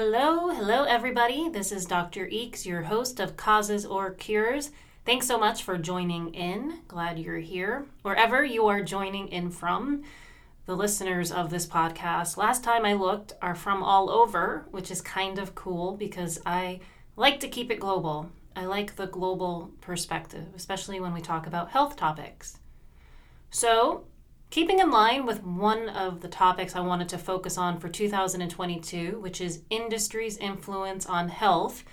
Hello, hello, everybody. This is Dr. Eeks, your host of Causes or Cures. Thanks so much for joining in. Glad you're here. Wherever you are joining in from, the listeners of this podcast, last time I looked, are from all over, which is kind of cool because I like to keep it global. I like the global perspective, especially when we talk about health topics. So, keeping in line with one of the topics I wanted to focus on for 2022, which is industry's influence on health,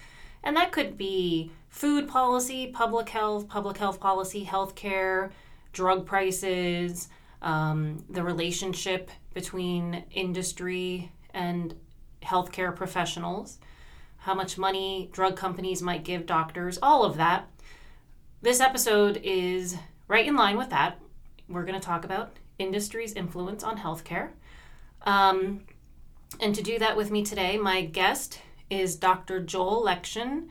and that could be food policy, public health, public health policy, healthcare, drug prices, um, the relationship between industry and healthcare professionals, how much money drug companies might give doctors, all of that. This episode is right in line with that. We're going to talk about industry's influence on healthcare. Um, and to do that with me today, my guest is Dr. Joel Lexchin,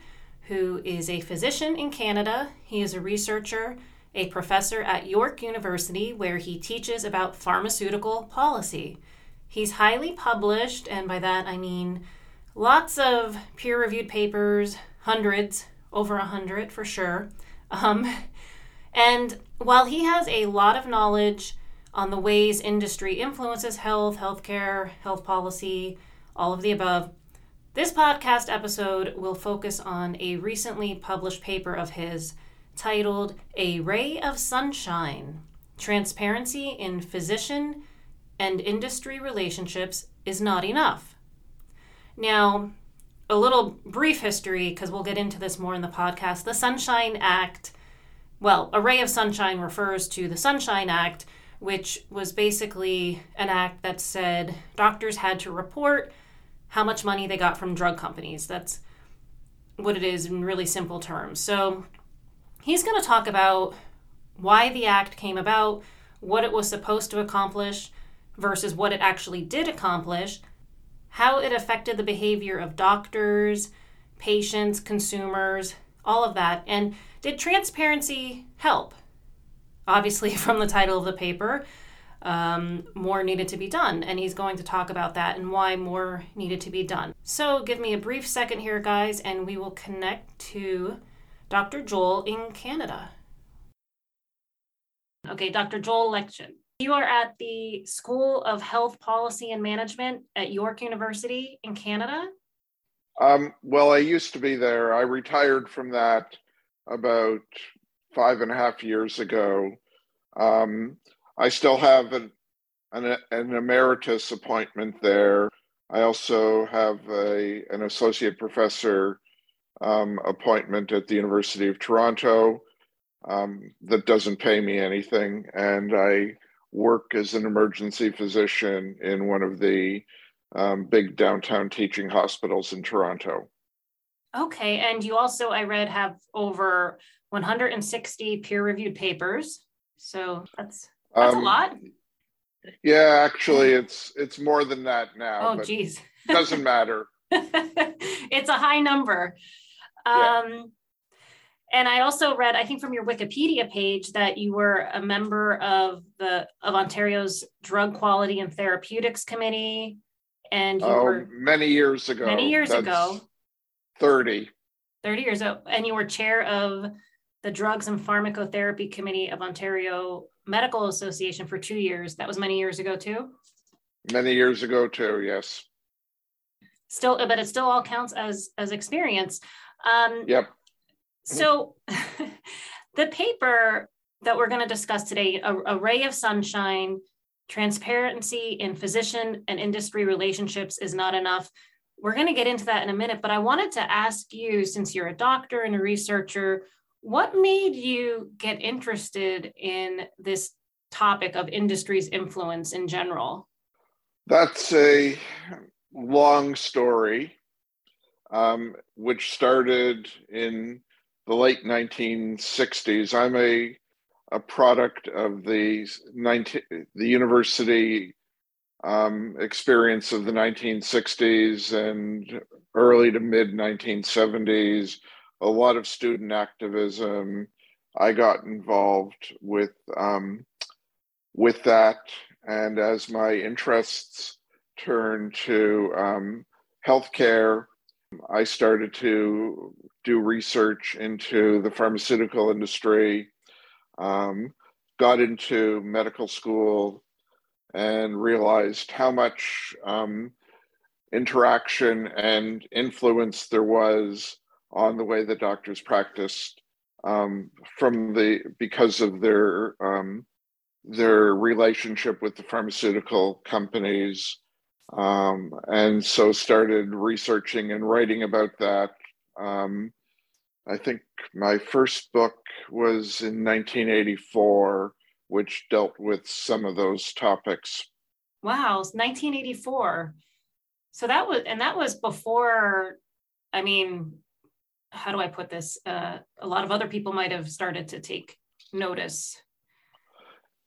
who is a physician in Canada. He is a researcher a professor at York University, where he teaches about pharmaceutical policy. He's highly published, and by that I mean lots of peer reviewed papers, hundreds, over a hundred for sure. Um, and while he has a lot of knowledge on the ways industry influences health, healthcare, health policy, all of the above, this podcast episode will focus on a recently published paper of his titled A Ray of Sunshine Transparency in Physician and Industry Relationships is Not Enough. Now, a little brief history, because we'll get into this more in the podcast. The Sunshine Act, well, A Ray of Sunshine refers to the Sunshine Act, which was basically an act that said doctors had to report how much money they got from drug companies. That's what it is in really simple terms. So, He's going to talk about why the act came about, what it was supposed to accomplish versus what it actually did accomplish, how it affected the behavior of doctors, patients, consumers, all of that. And did transparency help? Obviously, from the title of the paper, um, more needed to be done. And he's going to talk about that and why more needed to be done. So, give me a brief second here, guys, and we will connect to Dr. Joel in Canada. Okay, Dr. Joel Lexchin. You are at the School of Health Policy and Management at York University in Canada. Um, well, I used to be there. I retired from that about five and a half years ago. Um, I still have an, an, an, emeritus appointment there. I also have a, an associate professor um, appointment at the University of Toronto um, that doesn't pay me anything. And I work as an emergency physician in one of the um, big downtown teaching hospitals in Toronto. Okay. And you also, I read, have over 160 peer reviewed papers. So that's that's a um, lot. Yeah, actually, it's it's more than that now. Oh, geez. doesn't matter. it's a high number. Um, And I also read, I think from your Wikipedia page, that you were a member of the of Ontario's Drug Quality and Therapeutics Committee, and you oh, were many years ago. Many years ago. Thirty. Thirty years ago, and you were chair of the Drugs and Pharmacotherapy Committee of Ontario Medical Association for two years. That was many years ago too. Many years ago too. Yes. Still, but it still all counts as as experience. Um, yep. So the paper that we're going to discuss today, a, a ray of sunshine, transparency in physician and industry relationships is not enough. We're going to get into that in a minute, but I wanted to ask you, since you're a doctor and a researcher, what made you get interested in this topic of industry's influence in general? That's a long story um, which started in the late 1960s. I'm a a product of the 19, the university um, experience of the 1960s and early to mid 1970s. A lot of student activism. I got involved with um, with that, and as my interests turned to um, healthcare. I started to do research into the pharmaceutical industry, um, got into medical school, and realized how much um, interaction and influence there was on the way the doctors practiced um, from the because of their um, their relationship with the pharmaceutical companies um, and so started researching and writing about that. Um, i think my first book was in 1984 which dealt with some of those topics. Wow 1984 so that was and that was before i mean how do i put this? Uh, a lot of other people might have started to take notice.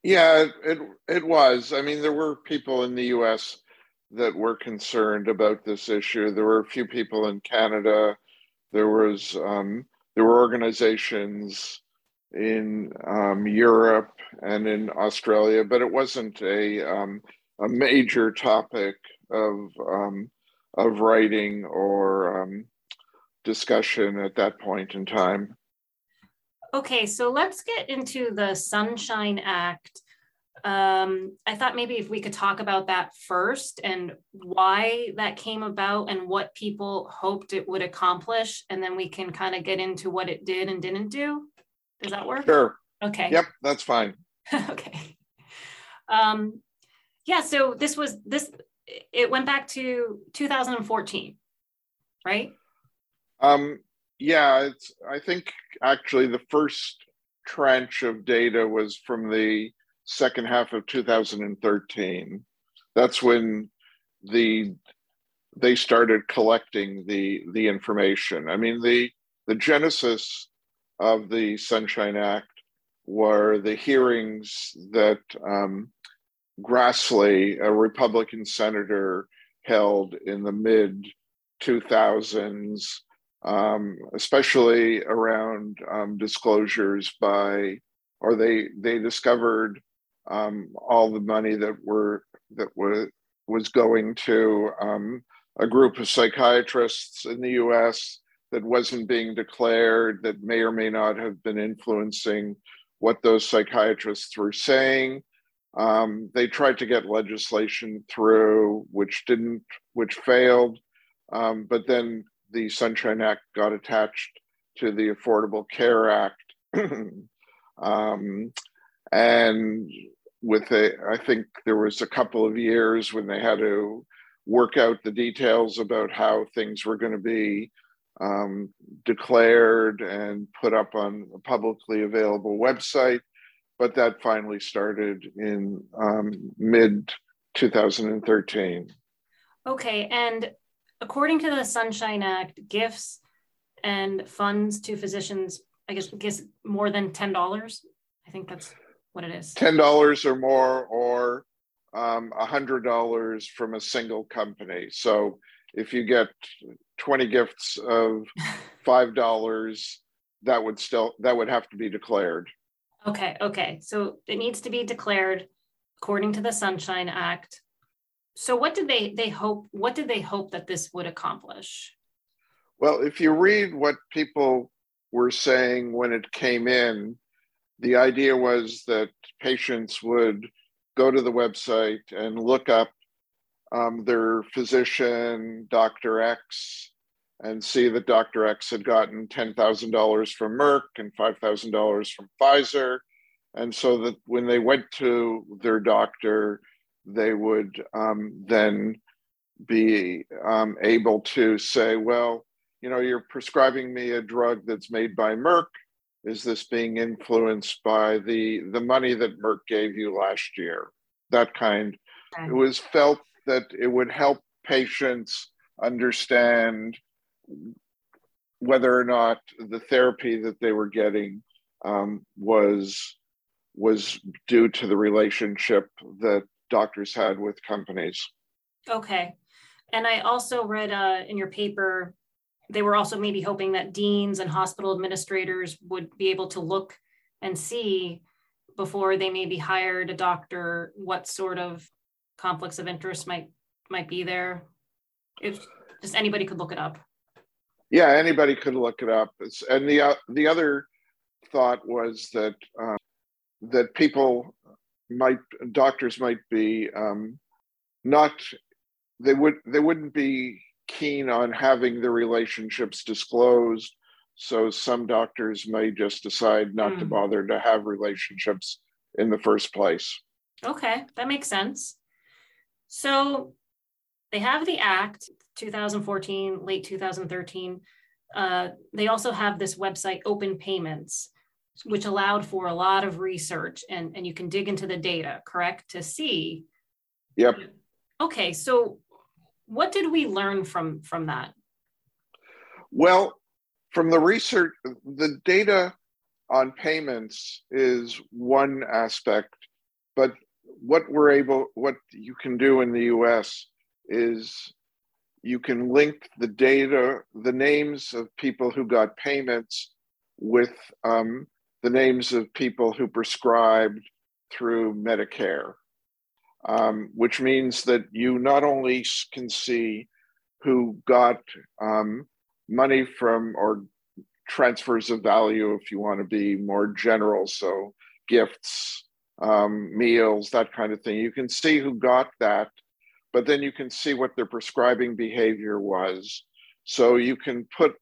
Yeah it it was. I mean there were people in the us that were concerned about this issue. There were a few people in canada. There was um, there were organizations in um, europe and in australia but it wasn't a um, a major topic of um, of writing or um, discussion at that point in time. Okay, so let's get into the Sunshine Act. Um, I thought maybe if we could talk about that first and why that came about and what people hoped it would accomplish, and then we can kind of get into what it did and didn't do. Does that work? Sure. Okay. Yep, that's fine. okay. Um, yeah, so this was this it went back to 2014, right? Um, yeah, it's. I think actually the first tranche of data was from the second half of 2013. That's when the they started collecting the the information. I mean the the genesis of the Sunshine Act were the hearings that um, Grassley, a Republican senator, held in the mid 2000s, um, especially around um, disclosures by, or they they discovered um, all the money that were that was was going to um, a group of psychiatrists in the U.S. that wasn't being declared, that may or may not have been influencing what those psychiatrists were saying um, they tried to get legislation through, which didn't, which failed. Um, but then the Sunshine Act got attached to the Affordable Care Act. um, and with a, I think there was a couple of years when they had to work out the details about how things were going to be um, declared and put up on a publicly available website but that finally started in um, mid 2013. Okay, and according to the Sunshine Act, gifts and funds to physicians, I guess, guess more than ten dollars. I think that's what it is. Ten dollars or more, or um, hundred dollars from a single company. So if you get twenty gifts of five dollars, that would still that would have to be declared. Okay, okay. So it needs to be declared according to the Sunshine Act. So what did they they hope what did they hope that this would accomplish? Well, if you read what people were saying when it came in, the idea was that patients would go to the website and look up um, their physician, Dr. X, and see that Dr. X had gotten $10,000 from Merck and $5,000 from Pfizer. And so that when they went to their doctor, they would um, then be um, able to say, well, you know, you're prescribing me a drug that's made by Merck. Is this being influenced by the the money that Merck gave you last year? That kind. It was felt that it would help patients understand whether or not the therapy that they were getting um, was was due to the relationship that doctors had with companies. Okay, and I also read uh, in your paper they were also maybe hoping that deans and hospital administrators would be able to look and see before they maybe hired a doctor what sort of conflicts of interest might might be there. If just anybody could look it up. Yeah, anybody could look it up. It's, and the uh, the other thought was that um, that people might doctors might be um, not they would they wouldn't be keen on having the relationships disclosed so some doctors may just decide not mm. to hmm. bother to have relationships in the first place okay that makes sense so they have the act 2014 late 2013 uh, they also have this website open payments which allowed for a lot of research and, and you can dig into the data, correct? To see. Yep. Okay, so what did we learn from from that? Well, from the research, the data on payments is one aspect, but what we're able, what you can do in the US is you can link the data, the names of people who got payments with um, the names of people who prescribed through Medicare, um, which means that you not only can see who got um, money from or transfers of value, if you want to be more general, so gifts, um, meals, that kind of thing. You can see who got that, but then you can see what their prescribing behavior was. So you can put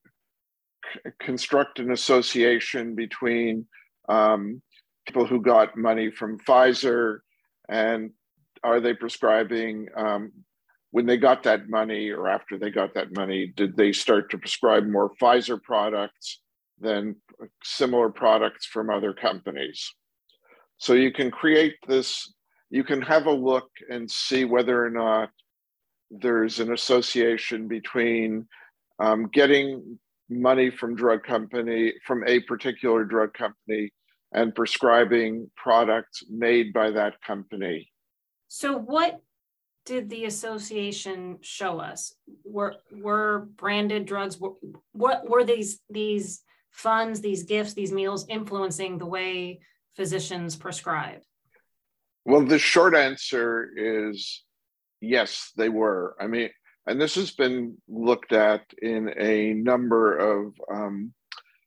construct an association between um, people who got money from Pfizer and are they prescribing um, when they got that money or after they got that money did they start to prescribe more Pfizer products than similar products from other companies? So you can create this you can have a look and see whether or not there's an association between um, getting money from drug company from a particular drug company and prescribing products made by that company. So what did the association show us? Were were branded drugs what were these these funds, these gifts, these meals influencing the way physicians prescribe? Well, the short answer is yes, they were. I mean, and this has been looked at in a number of um,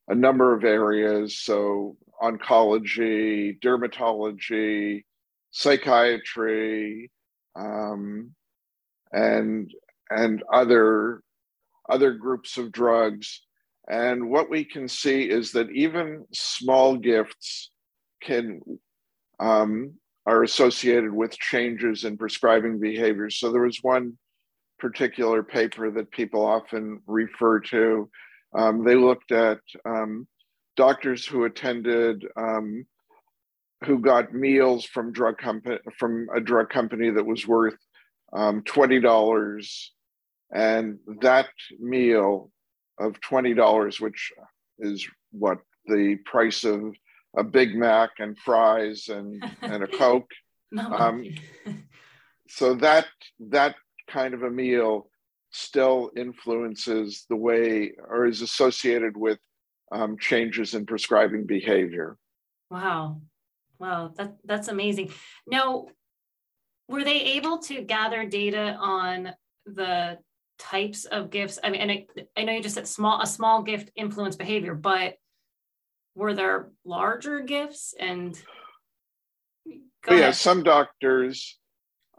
a number of areas. So oncology, dermatology, psychiatry, um, and and other other groups of drugs. And what we can see is that even small gifts can um, are associated with changes in prescribing behavior. So there was one particular paper that people often refer to. Um, they looked at um, doctors who attended, um, who got meals from drug company from a drug company that was worth um, twenty dollars, and that meal of twenty dollars, which is what the price of a Big Mac and fries and and a Coke. um, so that that kind of a meal still influences the way or is associated with um, changes in prescribing behavior. Wow. Wow, that, that's amazing. Now, were they able to gather data on the types of gifts? I mean, and I, I know you just said small a small gift influence behavior, but were there larger gifts and yeah, some doctors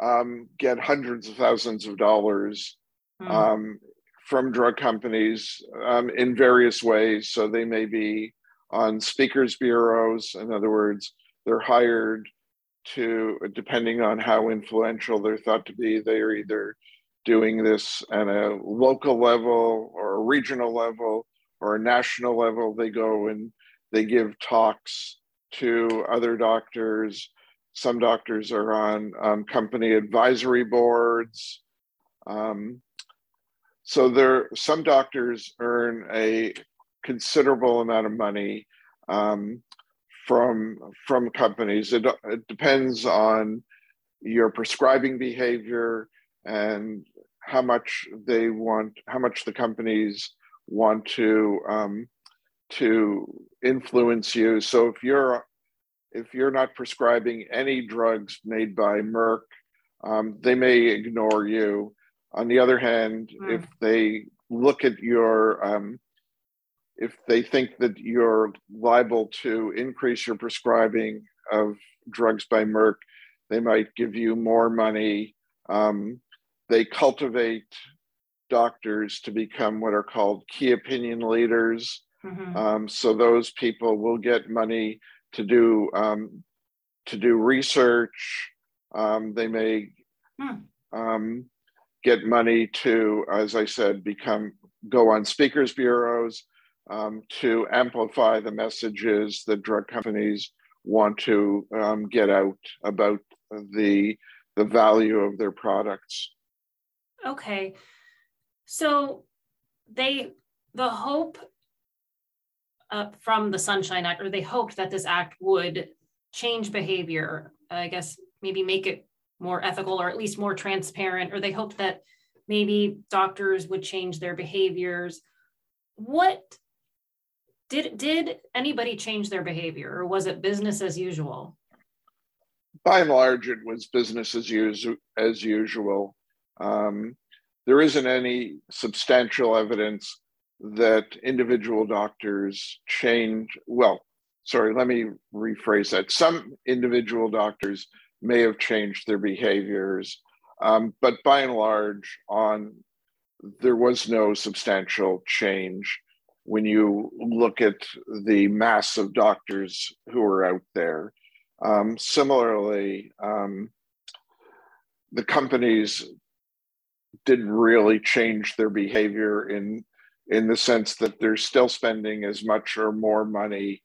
um, get hundreds of thousands of dollars mm. um, from drug companies um, in various ways. So they may be on speakers bureaus. In other words, they're hired to, depending on how influential they're thought to be, they are either doing this at a local level or a regional level or a national level. They go and they give talks to other doctors some doctors are on um, company advisory boards. Um, so there, some doctors earn a considerable amount of money um, from from companies. It, it depends on your prescribing behavior and how much they want, how much the companies want to um, to influence you. So if you're if you're not prescribing any drugs made by Merck, um, they may ignore you. on the other hand, mm. if they look at your, um, if they think that you're liable to increase your prescribing of drugs by Merck, they might give you more money. Um, they cultivate doctors to become what are called key opinion leaders. Mm-hmm. Um, so those people will get money to do um, to do research. Um, they may hmm. get money to, as I said, become go on speakers bureaus um, to amplify the messages that drug companies want to um, get out about the the value of their products. Okay, so they the hope uh, from the Sunshine Act, or they hoped that this act would change behavior. I guess maybe make it more ethical, or at least more transparent. Or they hoped that maybe doctors would change their behaviors. What did did anybody change their behavior, or was it business as usual? By and large, it was business as, usual. as usual. Um, there isn't any substantial evidence that individual doctors change. Well, sorry, let me rephrase that. Some individual doctors may have changed their behaviors, um, but by and large, on there was no substantial change when you look at the mass of doctors who are out there. Um, similarly, um, the companies didn't really change their behavior in in the sense that they're still spending as much or more money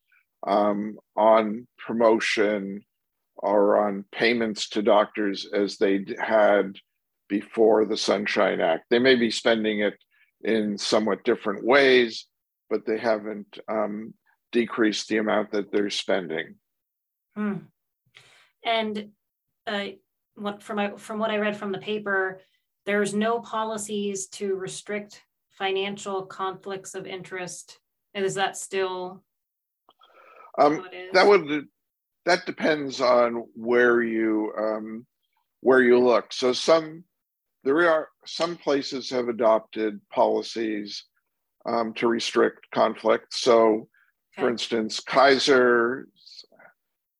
um, on promotion or on payments to doctors as they had before the Sunshine Act. They may be spending it in somewhat different ways, but they haven't um, decreased the amount that they're spending. Hmm. And uh, what from my, from what I read from the paper, there's no policies to restrict financial conflicts of interest. And is that still? Um, that would that depends on where you um, where you look. So some there are some places have adopted policies um, to restrict conflict. So, okay. for instance, Kaiser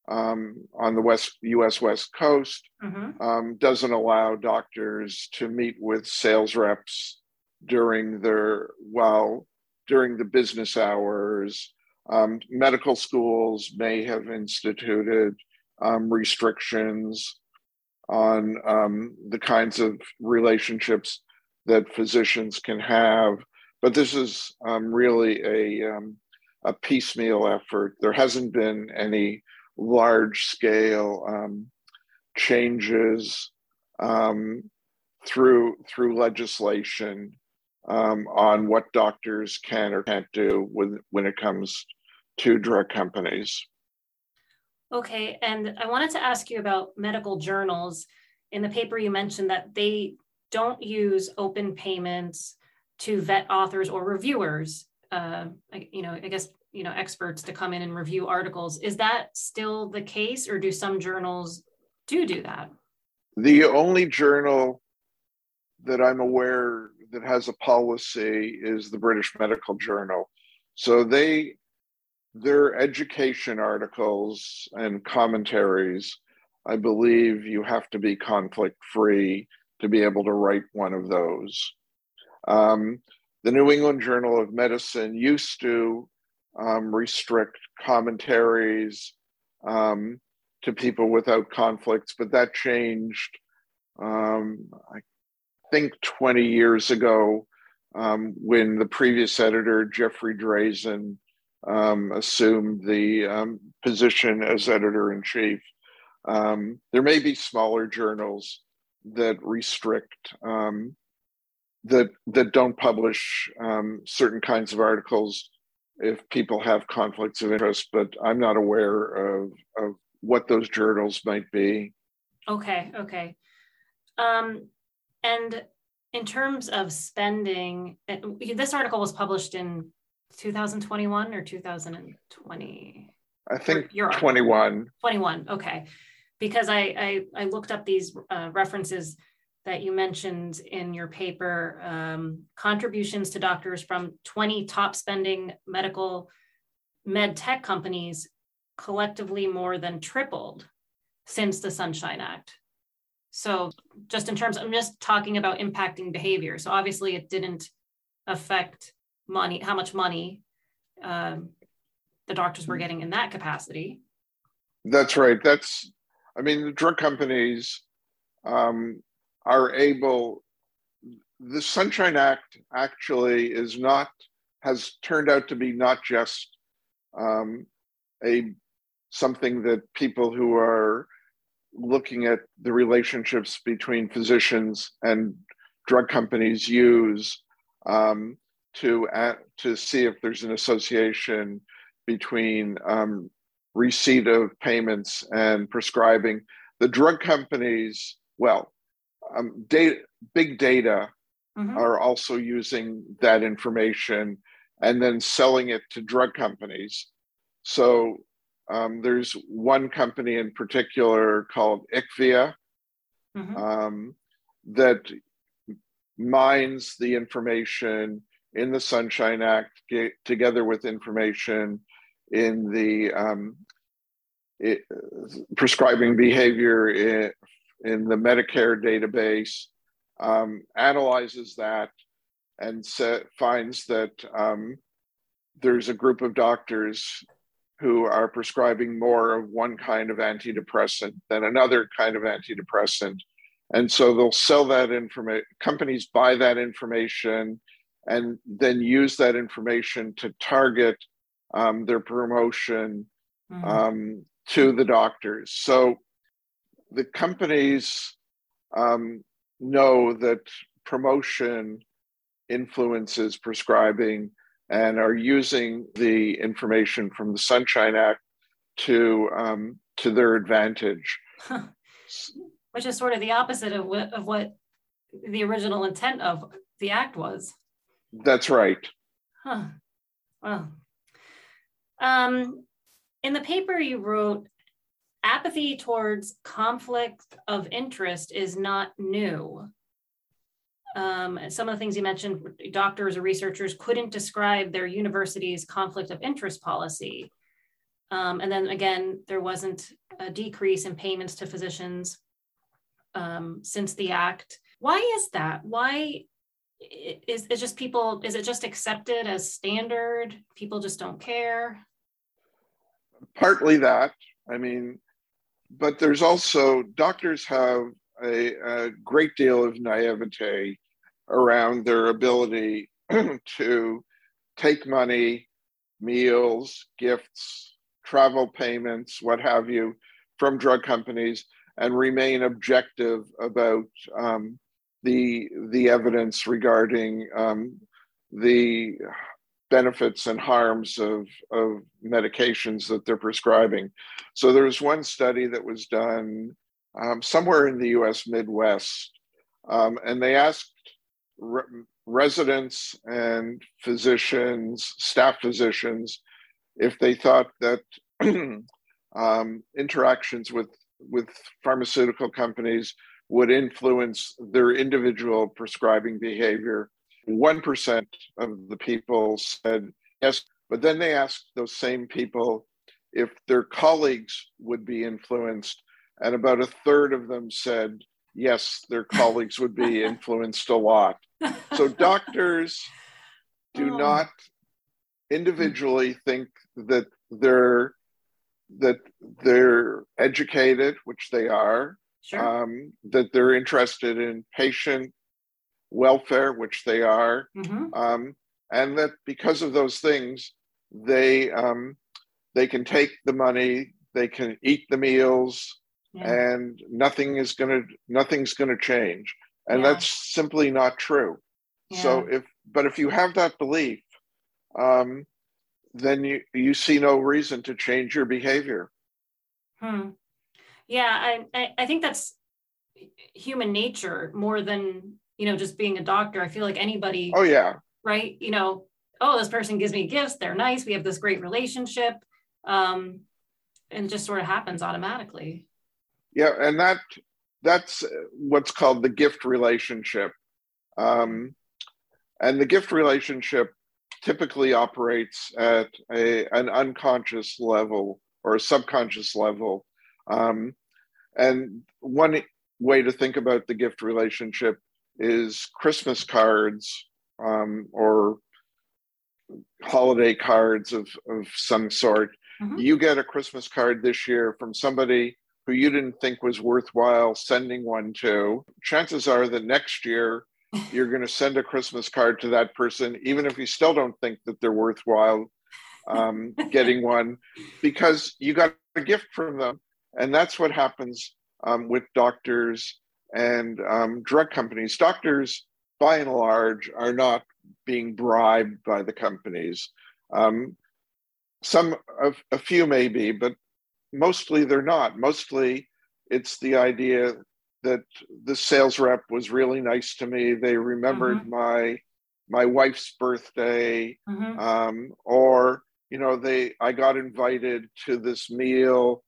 um, on the west U.S. West Coast mm-hmm. um, doesn't allow doctors to meet with sales reps during their while during the business hours. Um, medical schools may have instituted um, restrictions on um, the kinds of relationships that physicians can have but this is um, really a, um, a piecemeal effort. There hasn't been any large scale um, changes through through legislation um, on what doctors can or can't do when when it comes to drug companies. Okay, and I wanted to ask you about medical journals. In the paper, you mentioned that they don't use open payments to vet authors or reviewers, uh, you know, I guess, you know, experts to come in and review articles. Is that still the case, or do some journals do do that? The only journal that I'm aware that has a policy is the British Medical Journal. So they their education articles and commentaries, I believe you have to be conflict free to be able to write one of those. Um, the New England Journal of Medicine used to um, restrict commentaries um, to people without conflicts, but that changed, um, I think, 20 years ago um, when the previous editor, Jeffrey Drazen, um, assumed the position as editor in chief. there may be smaller journals that restrict um, that that don't publish um, certain kinds of articles if people have conflicts of interest, but I'm not aware of of what those journals might be. Okay, okay. Um, and in terms of spending, this article was published in 2021 or 2020. I think you're 21. 21. Okay, because I I, I looked up these uh, references that you mentioned in your paper um, contributions to doctors from 20 top spending medical med tech companies collectively more than tripled since the Sunshine Act. So, just in terms, I'm just talking about impacting behavior. So, obviously, it didn't affect money, how much money um, the doctors were getting in that capacity. That's right. That's, I mean, the drug companies um, are able, the Sunshine Act actually is not, has turned out to be not just um, a something that people who are looking at the relationships between physicians and drug companies use um, to uh, to see if there's an association between um, receipt of payments and prescribing. The drug companies, well, um, data, big data mm-hmm. are also using that information and then selling it to drug companies. So um, there's one company in particular called IQVIA mm-hmm. um, that mines the information in the Sunshine Act get, together with information in the um, it, prescribing behavior in, in, the Medicare database, um, analyzes that and set, finds that um, there's a group of doctors who are prescribing more of one kind of antidepressant than another kind of antidepressant. And so they'll sell that information, companies buy that information and then use that information to target um, their promotion mm-hmm. um, to the doctors. So the companies um, know that promotion influences prescribing and are using the information from the Sunshine Act to um, to their advantage. Which is sort of the opposite of what, of what the original intent of the act was. That's right. Huh. Well, um, in the paper you wrote, apathy towards conflict of interest is not new. Um, some of the things you mentioned, doctors or researchers couldn't describe their university's conflict of interest policy. Um, and then again, there wasn't a decrease in payments to physicians um, since the act. Why is that? Why is it just people, is it just accepted as standard? People just don't care? Partly that. I mean, but there's also doctors have a, a great deal of naivete around their ability to take money, meals, gifts, travel payments, what have you, from drug companies and remain objective about um, the the evidence regarding um, the benefits and harms of, of medications that they're prescribing. So there was one study that was done um, somewhere in the US Midwest, um, and they asked re- residents and physicians, staff physicians, if they thought that um, interactions with with pharmaceutical companies would influence their individual prescribing behavior. 1% of the people said yes, but then they asked those same people if their colleagues would be influenced, and about a third of them said yes, their colleagues would be influenced a lot. So doctors do oh. not individually think that they're that they're educated, which they are, sure. um, that they're interested in patient welfare, which they are, mm-hmm. um, and that because of those things, they um, they can take the money, they can eat the meals, yeah. and nothing is going to nothing's going to change. And yeah. that's simply not true. Yeah. so if but if you have that belief um, then you you see no reason to change your behavior. Hmm. yeah I, I i think that's human nature more than you know just being a doctor. I feel like anybody oh yeah. Right? You know oh this person gives me gifts. They're nice. We have this great relationship. Um and just sort of happens automatically yeah, and that that's what's called the gift relationship. Um, and the gift relationship typically operates at a, an unconscious level or a subconscious level. Um, and one way to think about the gift relationship is Christmas cards um, or holiday cards of, of some sort. Mm-hmm. You get a Christmas card this year from somebody who you didn't think was worthwhile sending one to. Chances are that next year you're going to send a Christmas card to that person, even if you still don't think that they're worthwhile um, getting one, because you got a gift from them. And that's what happens um, with doctors and um, drug companies. Doctors, by and large, are not being bribed by the companies. Um, some, a, a few maybe, but mostly they're not. Mostly it's the idea that the sales rep was really nice to me. They remembered mm-hmm. my my wife's birthday, mm-hmm. um, or you know, they I got invited to this meal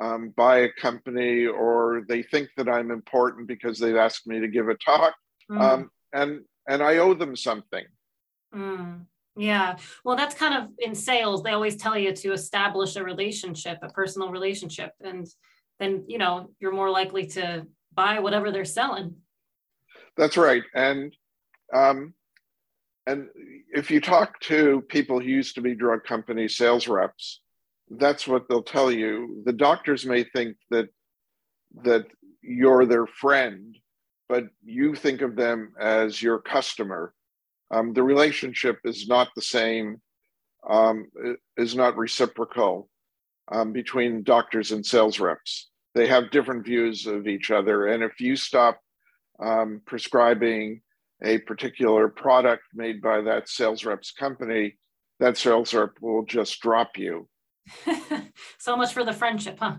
um, by a company, or they think that I'm important because they've asked me to give a talk, mm. um, and and I owe them something. Mm. Yeah. Well, that's kind of in sales. They always tell you to establish a relationship, a personal relationship, and then you know you're more likely to buy whatever they're selling. That's right, and um, and if you talk to people who used to be drug company sales reps, that's what they'll tell you. The doctors may think that that you're their friend, but you think of them as your customer. Um, the relationship is not the same, um, is not reciprocal um, between doctors and sales reps they have different views of each other. And if you stop um, prescribing a particular product made by that sales rep's company, that sales rep will just drop you. so much for the friendship, huh?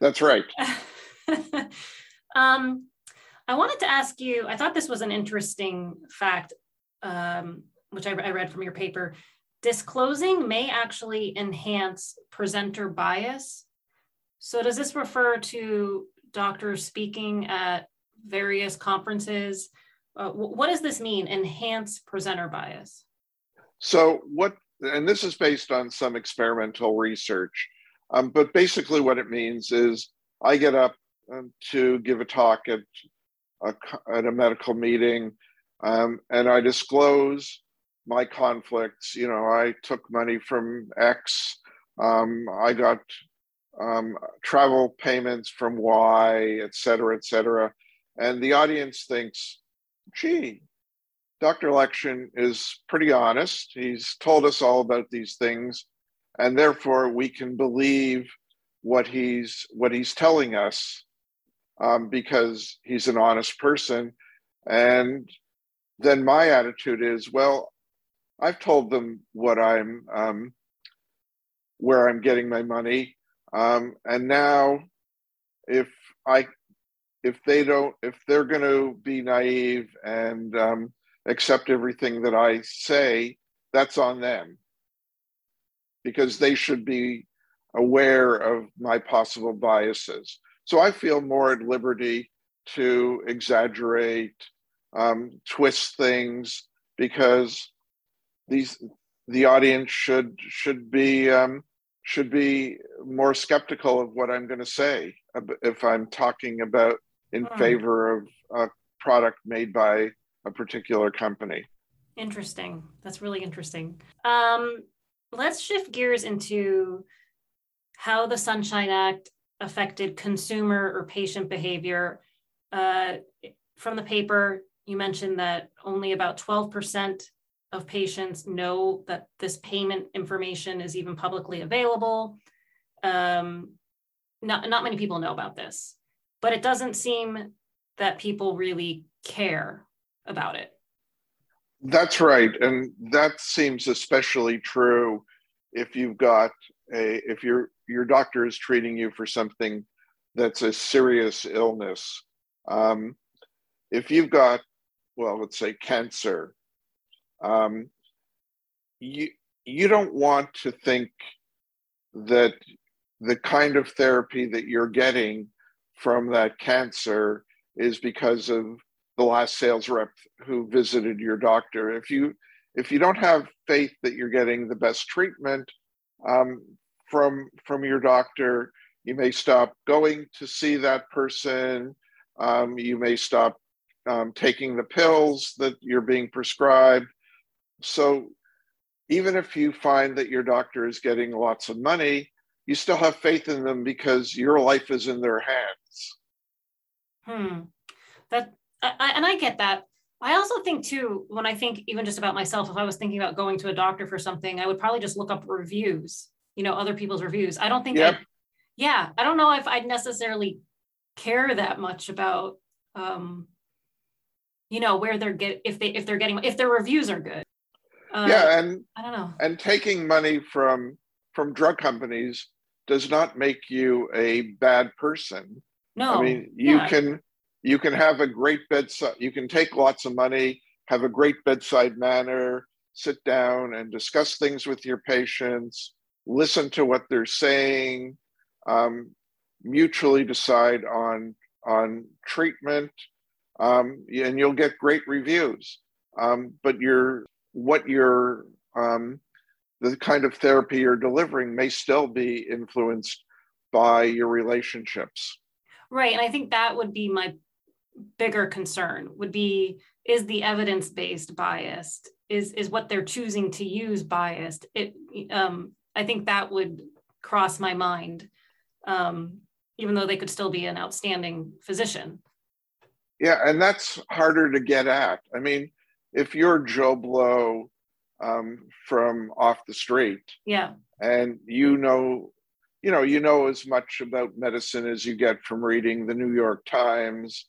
That's right. um, I wanted to ask you, I thought this was an interesting fact, um, which I, I read from your paper. Disclosing may actually enhance presenter bias so does this refer to doctors speaking at various conferences? Uh, what does this mean, enhance presenter bias? So what, and this is based on some experimental research, um, but basically what it means is I get up um, to give a talk at a, at a medical meeting um, and I disclose my conflicts. You know, I took money from X. Um, I got um, travel payments from Y, et cetera, et cetera. And the audience thinks, gee, Dr. Lexchin is pretty honest. He's told us all about these things, and therefore we can believe what he's what he's telling us um, because he's an honest person. And then my attitude is, well, I've told them what I'm um, where I'm getting my money. Um, and now, if I, if they don't, if they're going to be naive and um, accept everything that I say, that's on them, because they should be aware of my possible biases. So I feel more at liberty to exaggerate, um, twist things, because these the audience should should be um, should be more skeptical of what I'm going to say if I'm talking about in hmm. favor of a product made by a particular company. Interesting. That's really interesting. Um, let's shift gears into how the Sunshine Act affected consumer or patient behavior. Uh, from the paper, you mentioned that only about 12% of patients know that this payment information is even publicly available. Um, not, not many people know about this, but it doesn't seem that people really care about it. That's right. And that seems especially true if you've got a, if your, your doctor is treating you for something that's a serious illness. Um, if you've got, well, let's say cancer, um, you you don't want to think that the kind of therapy that you're getting from that cancer is because of the last sales rep who visited your doctor. If you if you don't have faith that you're getting the best treatment um, from from your doctor, you may stop going to see that person. Um, you may stop um, taking the pills that you're being prescribed. So even if you find that your doctor is getting lots of money, you still have faith in them because your life is in their hands. Hmm. That I, and I get that. I also think too, when I think even just about myself, if I was thinking about going to a doctor for something, I would probably just look up reviews, you know, other people's reviews. I don't think, yep. yeah, I don't know if I'd necessarily care that much about, um, you know, where they're get if they if they're getting if their reviews are good. Uh, yeah, and I don't know. And taking money from from drug companies does not make you a bad person. No, I mean you yeah. can you can have a great bedside. You can take lots of money, have a great bedside manner, sit down and discuss things with your patients, listen to what they're saying, um, mutually decide on on treatment, um, and you'll get great reviews. Um, but your what you're um, the kind of therapy you're delivering may still be influenced by your relationships. Right, and I think that would be my bigger concern would be is the evidence based biased is is what they're choosing to use biased it um, i think that would cross my mind um, even though they could still be an outstanding physician yeah and that's harder to get at i mean if you're joe blow um, from off the street yeah and you know you know you know as much about medicine as you get from reading the new york times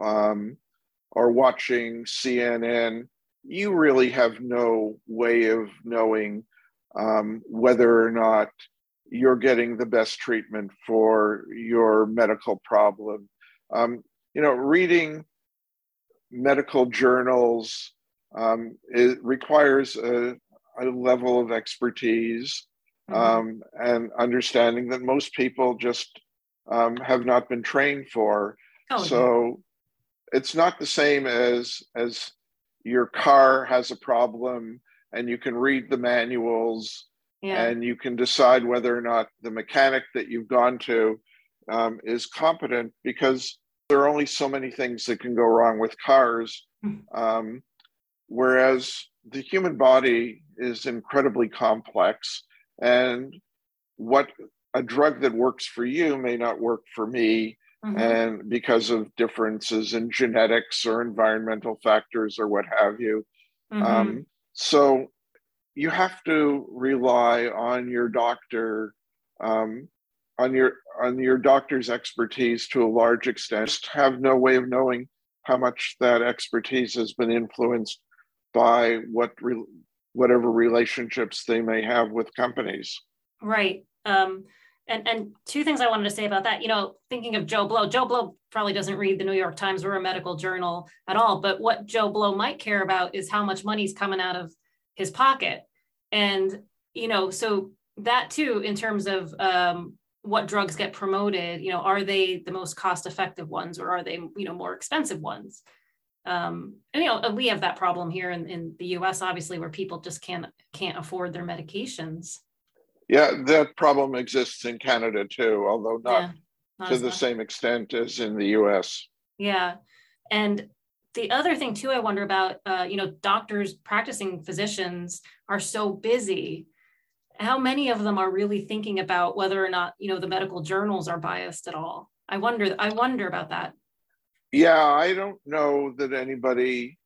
um, or watching cnn you really have no way of knowing um, whether or not you're getting the best treatment for your medical problem. Um, you know, reading medical journals um, it requires a, a, level of expertise mm-hmm. um, and understanding that most people just um, have not been trained for. Oh, so yeah. it's not the same as as your car has a problem and you can read the manuals yeah. and you can decide whether or not the mechanic that you've gone to um, is competent because there are only so many things that can go wrong with cars. Hmm. Um, whereas the human body is incredibly complex, and what a drug that works for you may not work for me. Mm-hmm. And because of differences in genetics or environmental factors or what have you. Mm-hmm. Um, so you have to rely on your doctor um, on your on your doctor's expertise to a large extent. Just have no way of knowing how much that expertise has been influenced by what re, whatever relationships they may have with companies. Right. Um, and and two things i wanted to say about that you know thinking of joe blow joe blow probably doesn't read the new york times or a medical journal at all but what joe blow might care about is how much money's coming out of his pocket. And you know so that too in terms of um, what drugs get promoted you know are they the most cost effective ones or are they you know more expensive ones? Um, and you know we have that problem here in, in the us obviously where people just can't can't afford their medications. Yeah that problem exists in canada too although not, yeah, not to the much. same extent as in the us yeah and the other thing too i wonder about uh, you know doctors practicing physicians are so busy how many of them are really thinking about whether or not you know the medical journals are biased at all i wonder i wonder about that yeah i don't know that anybody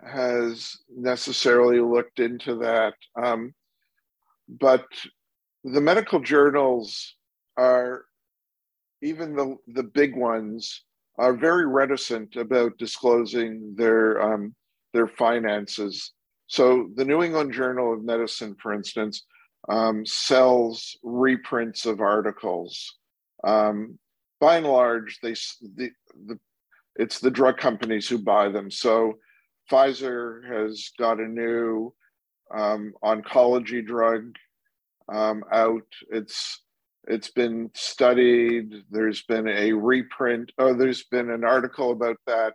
has necessarily looked into that um, but the medical journals are even the the big ones are very reticent about disclosing their um, their finances. So the New England Journal of Medicine, for instance, um, sells reprints of articles. Um, by and large, they the, the it's the drug companies who buy them. So Pfizer has got a new um, oncology drug um, out. It's it's been studied. There's been a reprint. Oh, there's been an article about that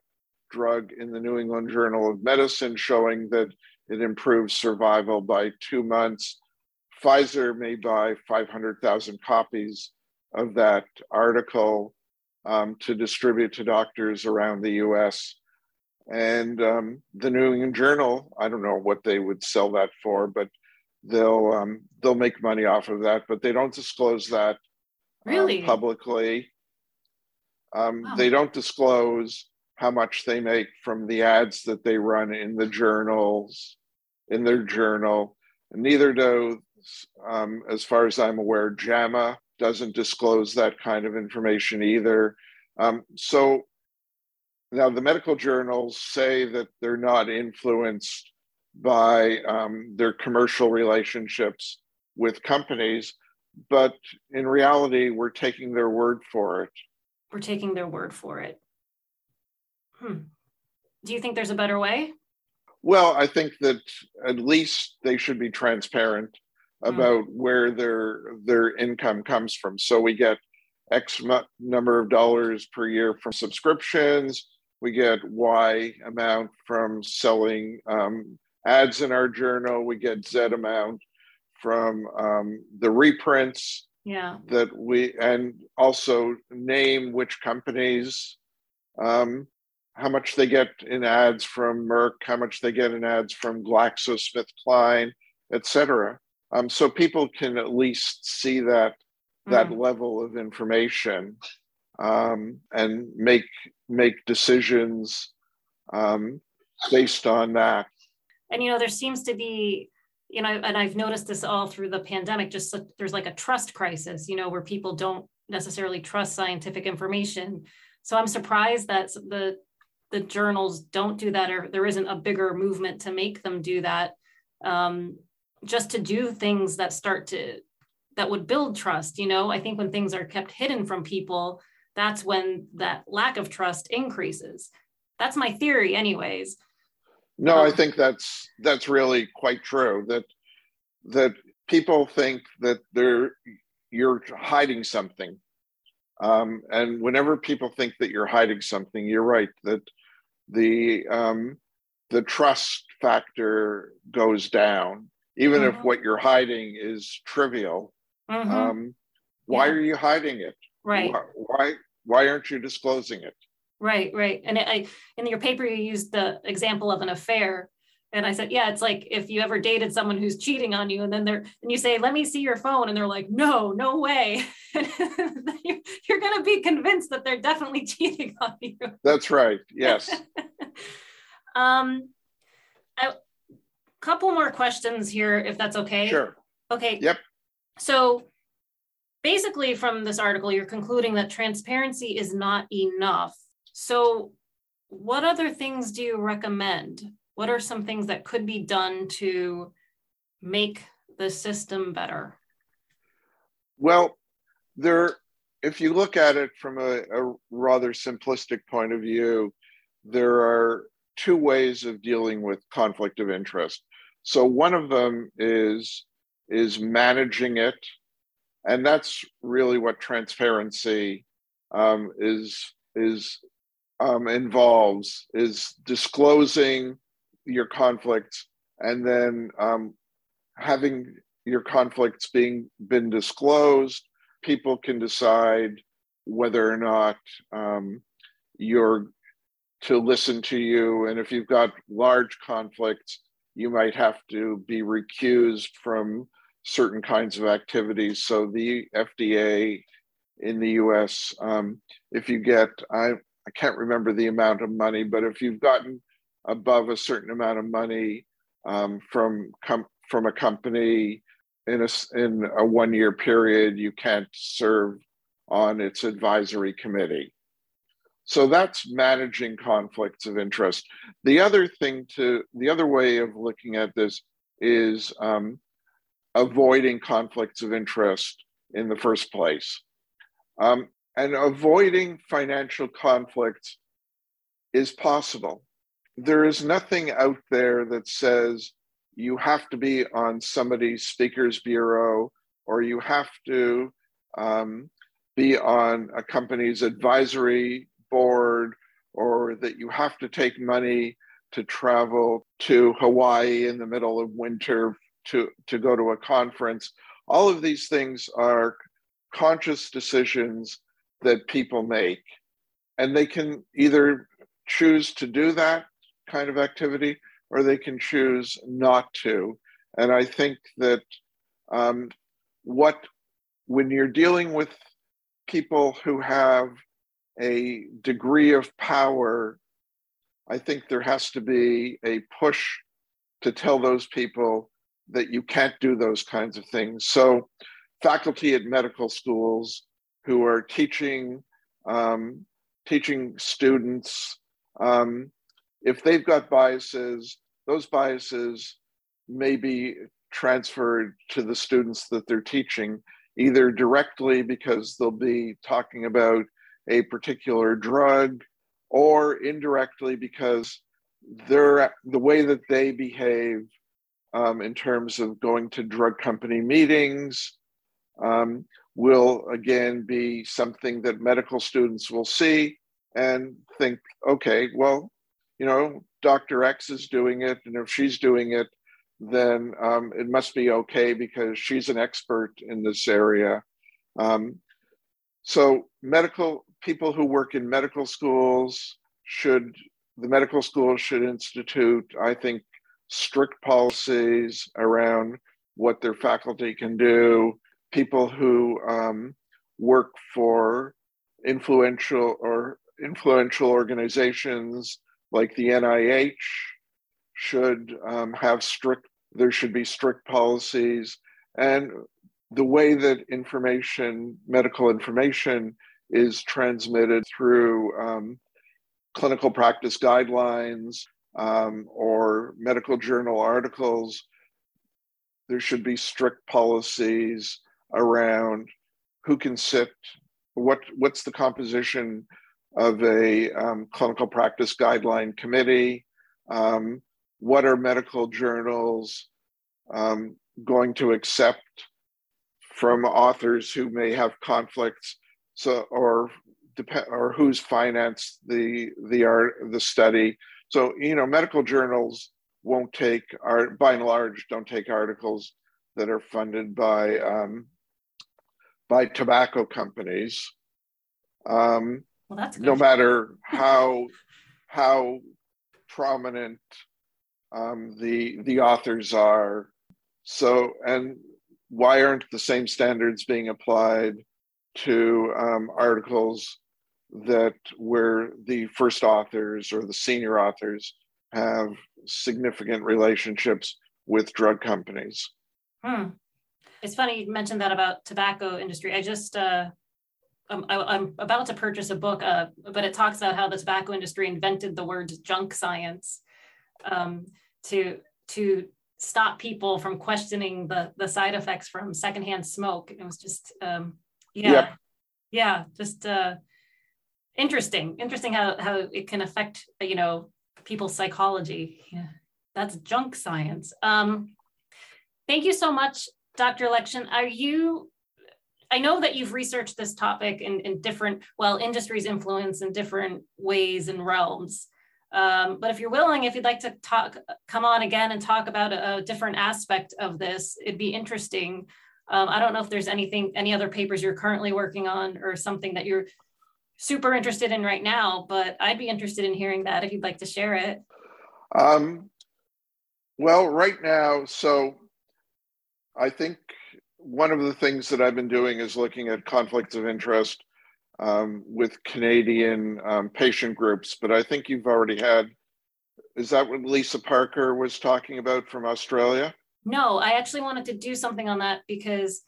drug in the New England Journal of Medicine showing that it improves survival by two months. Pfizer may buy 500,000 copies of that article um, to distribute to doctors around the US. And um, the New England Journal, I don't know what they would sell that for, but they'll um, they'll make money off of that, but they don't disclose that um, really publicly. Um, wow. They don't disclose how much they make from the ads that they run in the journals, in their journal. neither do, um, as far as I'm aware, JAMA doesn't disclose that kind of information either. Um, so now the medical journals say that they're not influenced by um, their commercial relationships with companies, but in reality, we're taking their word for it. We're taking their word for it. Hmm. Do you think there's a better way? Well, I think that at least they should be transparent. About mm. where their their income comes from. So we get X number of dollars per year from subscriptions. We get Y amount from selling um, ads in our journal. We get Z amount from um, the reprints. Yeah. That we and also name which companies, um, how much they get in ads from Merck, how much they get in ads from GlaxoSmithKline, et cetera. Um, so people can at least see that that mm. level of information um, and make make decisions um, based on that. And you know, there seems to be, you know, and I've noticed this all through the pandemic. Just there's like a trust crisis, you know, where people don't necessarily trust scientific information. So I'm surprised that the the journals don't do that, or there isn't a bigger movement to make them do that. Um, just to do things that start to that would build trust. You know, I think when things are kept hidden from people, that's when that lack of trust increases. That's my theory, anyways. No, I um, think that's that's really quite true. That that people think that they're you're hiding something, um, and whenever people think that you're hiding something, you're right. That the um, the trust factor goes down, even mm-hmm. if what you're hiding is trivial. Mm-hmm. Um, why yeah. are you hiding it? Right. Why, why why aren't you disclosing it? Right, right. And I in your paper you used the example of an affair. And I said, yeah, it's like if you ever dated someone who's cheating on you, and then they're and you say, let me see your phone, and they're like, no, no way. You're gonna be convinced that they're definitely cheating on you. That's right. Yes. um a couple more questions here, if that's okay. Sure. Okay. Yep. So basically from this article you're concluding that transparency is not enough so what other things do you recommend what are some things that could be done to make the system better well there if you look at it from a, a rather simplistic point of view there are two ways of dealing with conflict of interest so one of them is is managing it. And that's really what transparency um, is is um, involves is disclosing your conflicts and then um, having your conflicts being been disclosed. People can decide whether or not um, you're to listen to you. And if you've got large conflicts you might have to be recused from certain kinds of activities. So the FDA in the US, um, if you get, I, I can't remember the amount of money, but if you've gotten above a certain amount of money um, from com- from a company in a in a one year period, you can't serve on its advisory committee. So that's managing conflicts of interest. The other thing to the other way of looking at this is um, avoiding conflicts of interest in the first place. Um, and avoiding financial conflicts is possible. There is nothing out there that says you have to be on somebody's speaker's bureau or you have to um, be on a company's advisory board or that you have to take money to travel to Hawaii in the middle of winter to, to go to a conference. All of these things are conscious decisions that people make. And they can either choose to do that kind of activity or they can choose not to. And I think that um, what, when you're dealing with people who have a degree of power, I think there has to be a push to tell those people that you can't do those kinds of things. So, faculty at medical schools who are teaching um, teaching students, um, if they've got biases, those biases may be transferred to the students that they're teaching, either directly because they'll be talking about a particular drug, or indirectly because they're the way that they behave um, in terms of going to drug company meetings um, will again be something that medical students will see and think, okay, well, you know, Dr. X is doing it, and if she's doing it, then um, it must be okay because she's an expert in this area. Um, so, medical people who work in medical schools should, the medical schools should institute, I think, strict policies around what their faculty can do. People who um, work for influential or influential organizations like the NIH should um, have strict, there should be strict policies. And the way that information, medical information, is transmitted through um, clinical practice guidelines um, or medical journal articles, there should be strict policies around who can sit, what what's the composition of a um, clinical practice guideline committee? Um, what are medical journals um, going to accept from authors who may have conflicts? So, or depend, or who's financed the the art the study? So, you know, medical journals won't take art by and large don't take articles that are funded by um, by tobacco companies. Um, well, that's good. no matter how how prominent um, the the authors are. So, and why aren't the same standards being applied to um, articles that where the first authors or the senior authors have significant relationships with drug companies? Hmm. It's funny you mentioned that about tobacco industry. I just uh, I'm, I'm about to purchase a book, uh, but it talks about how the tobacco industry invented the word junk science um, to to stop people from questioning the the side effects from secondhand smoke. It was just um, yeah, yep. yeah, just uh, interesting. Interesting how how it can affect you know people's psychology. Yeah, that's junk science. Um, thank you so much, Dr. Lexchin Are you I know that you've researched this topic in, in different, well, industries influence in different ways and realms. Um, but if you're willing, if you'd like to talk, come on again and talk about a, a different aspect of this, it'd be interesting. Um, I don't know if there's anything, any other papers you're currently working on or something that you're super interested in right now, but I'd be interested in hearing that if you'd like to share it. Um, well, right now, so I think one of the things that I've been doing is looking at conflicts of interest um, with Canadian um, patient groups. But I think you've already had, is that what Lisa Parker was talking about from Australia? No, I actually wanted to do something on that because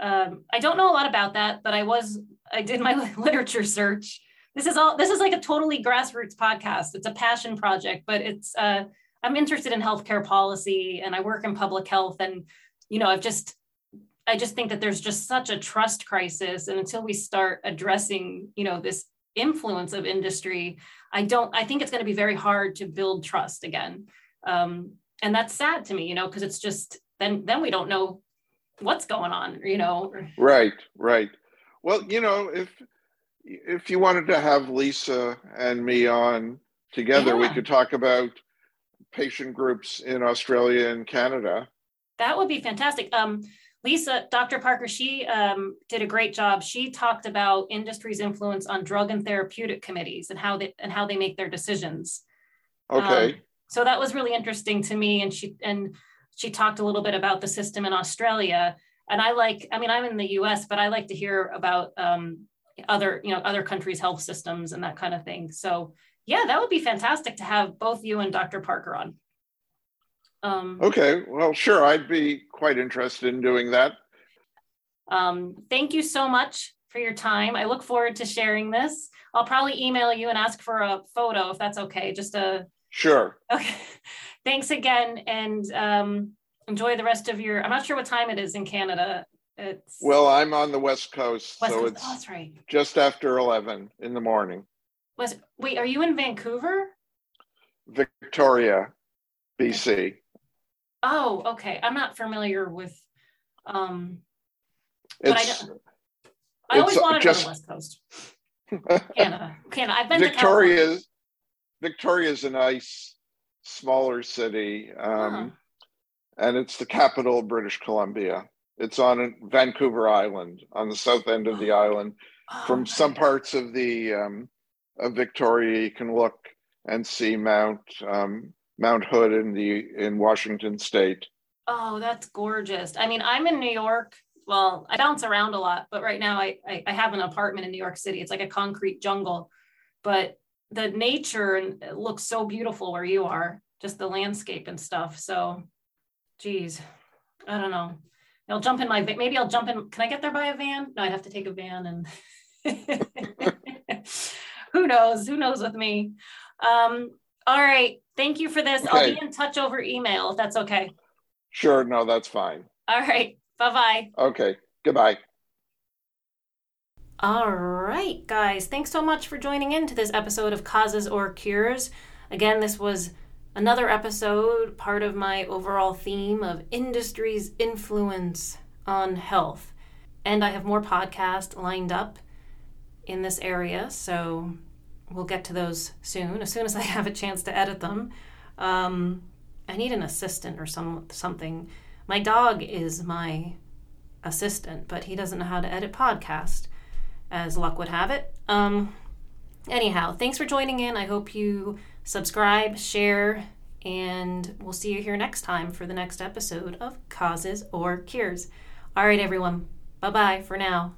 um, I don't know a lot about that, but I was, I did my literature search. This is all, this is like a totally grassroots podcast. It's a passion project, but it's, uh, I'm interested in healthcare policy and I work in public health and, you know, I've just, I just think that there's just such a trust crisis. And until we start addressing, you know, this influence of industry, I don't, I think it's going to be very hard to build trust again. Um, and that's sad to me, you know, because it's just then then we don't know what's going on, you know. Right, right. Well, you know, if if you wanted to have Lisa and me on together, yeah. we could talk about patient groups in Australia and Canada. That would be fantastic. Um, Lisa, Dr. Parker, she um, did a great job. She talked about industry's influence on drug and therapeutic committees and how they and how they make their decisions. Okay. Um, so that was really interesting to me, and she and she talked a little bit about the system in Australia. And I like, I mean, I'm in the U.S., but I like to hear about um, other, you know, other countries' health systems and that kind of thing. So yeah, that would be fantastic to have both you and Dr. Parker on. Um, okay, well, sure, I'd be quite interested in doing that. Um, thank you so much for your time. I look forward to sharing this. I'll probably email you and ask for a photo if that's okay. Just a sure. Okay. Thanks again, and um, enjoy the rest of your. I'm not sure what time it is in Canada. It's well, I'm on the west coast, west so coast. it's oh, that's right. just after eleven in the morning. Was wait? Are you in Vancouver? Victoria, BC. Oh, okay. I'm not familiar with. Um, but it's, I, I always wanted just, to go to the West Coast. Canada, Canada. I've been to Victoria. Victoria is a nice, smaller city, um, huh. and it's the capital of British Columbia. It's on Vancouver Island, on the south end of the island. Oh, From some parts of the um, of Victoria, you can look and see Mount um, Mount Hood in the in Washington State. Oh, that's gorgeous. I mean, I'm in New York. Well, I bounce around a lot, but right now I, I, I have an apartment in New York City. It's like a concrete jungle, but the nature looks so beautiful where you are, just the landscape and stuff. So, geez, I don't know. I'll jump in my maybe I'll jump in. Can I get there by a van? No, I'd have to take a van and who knows? Who knows with me? Um, all right. Thank you for this. Okay. I'll be in touch over email if that's okay. Sure. No, that's fine. All right. Bye bye. Okay. Goodbye. All right, guys. Thanks so much for joining in to this episode of Causes or Cures. Again, this was another episode, part of my overall theme of industry's influence on health. And I have more podcasts lined up in this area, so we'll get to those soon, as soon as I have a chance to edit them. Um, I need an assistant or some something. My dog is my assistant, but he doesn't know how to edit podcast, as luck would have it. Um, anyhow, thanks for joining in. I hope you subscribe, share, and we'll see you here next time for the next episode of Causes or Cures. All right, everyone. Bye bye for now.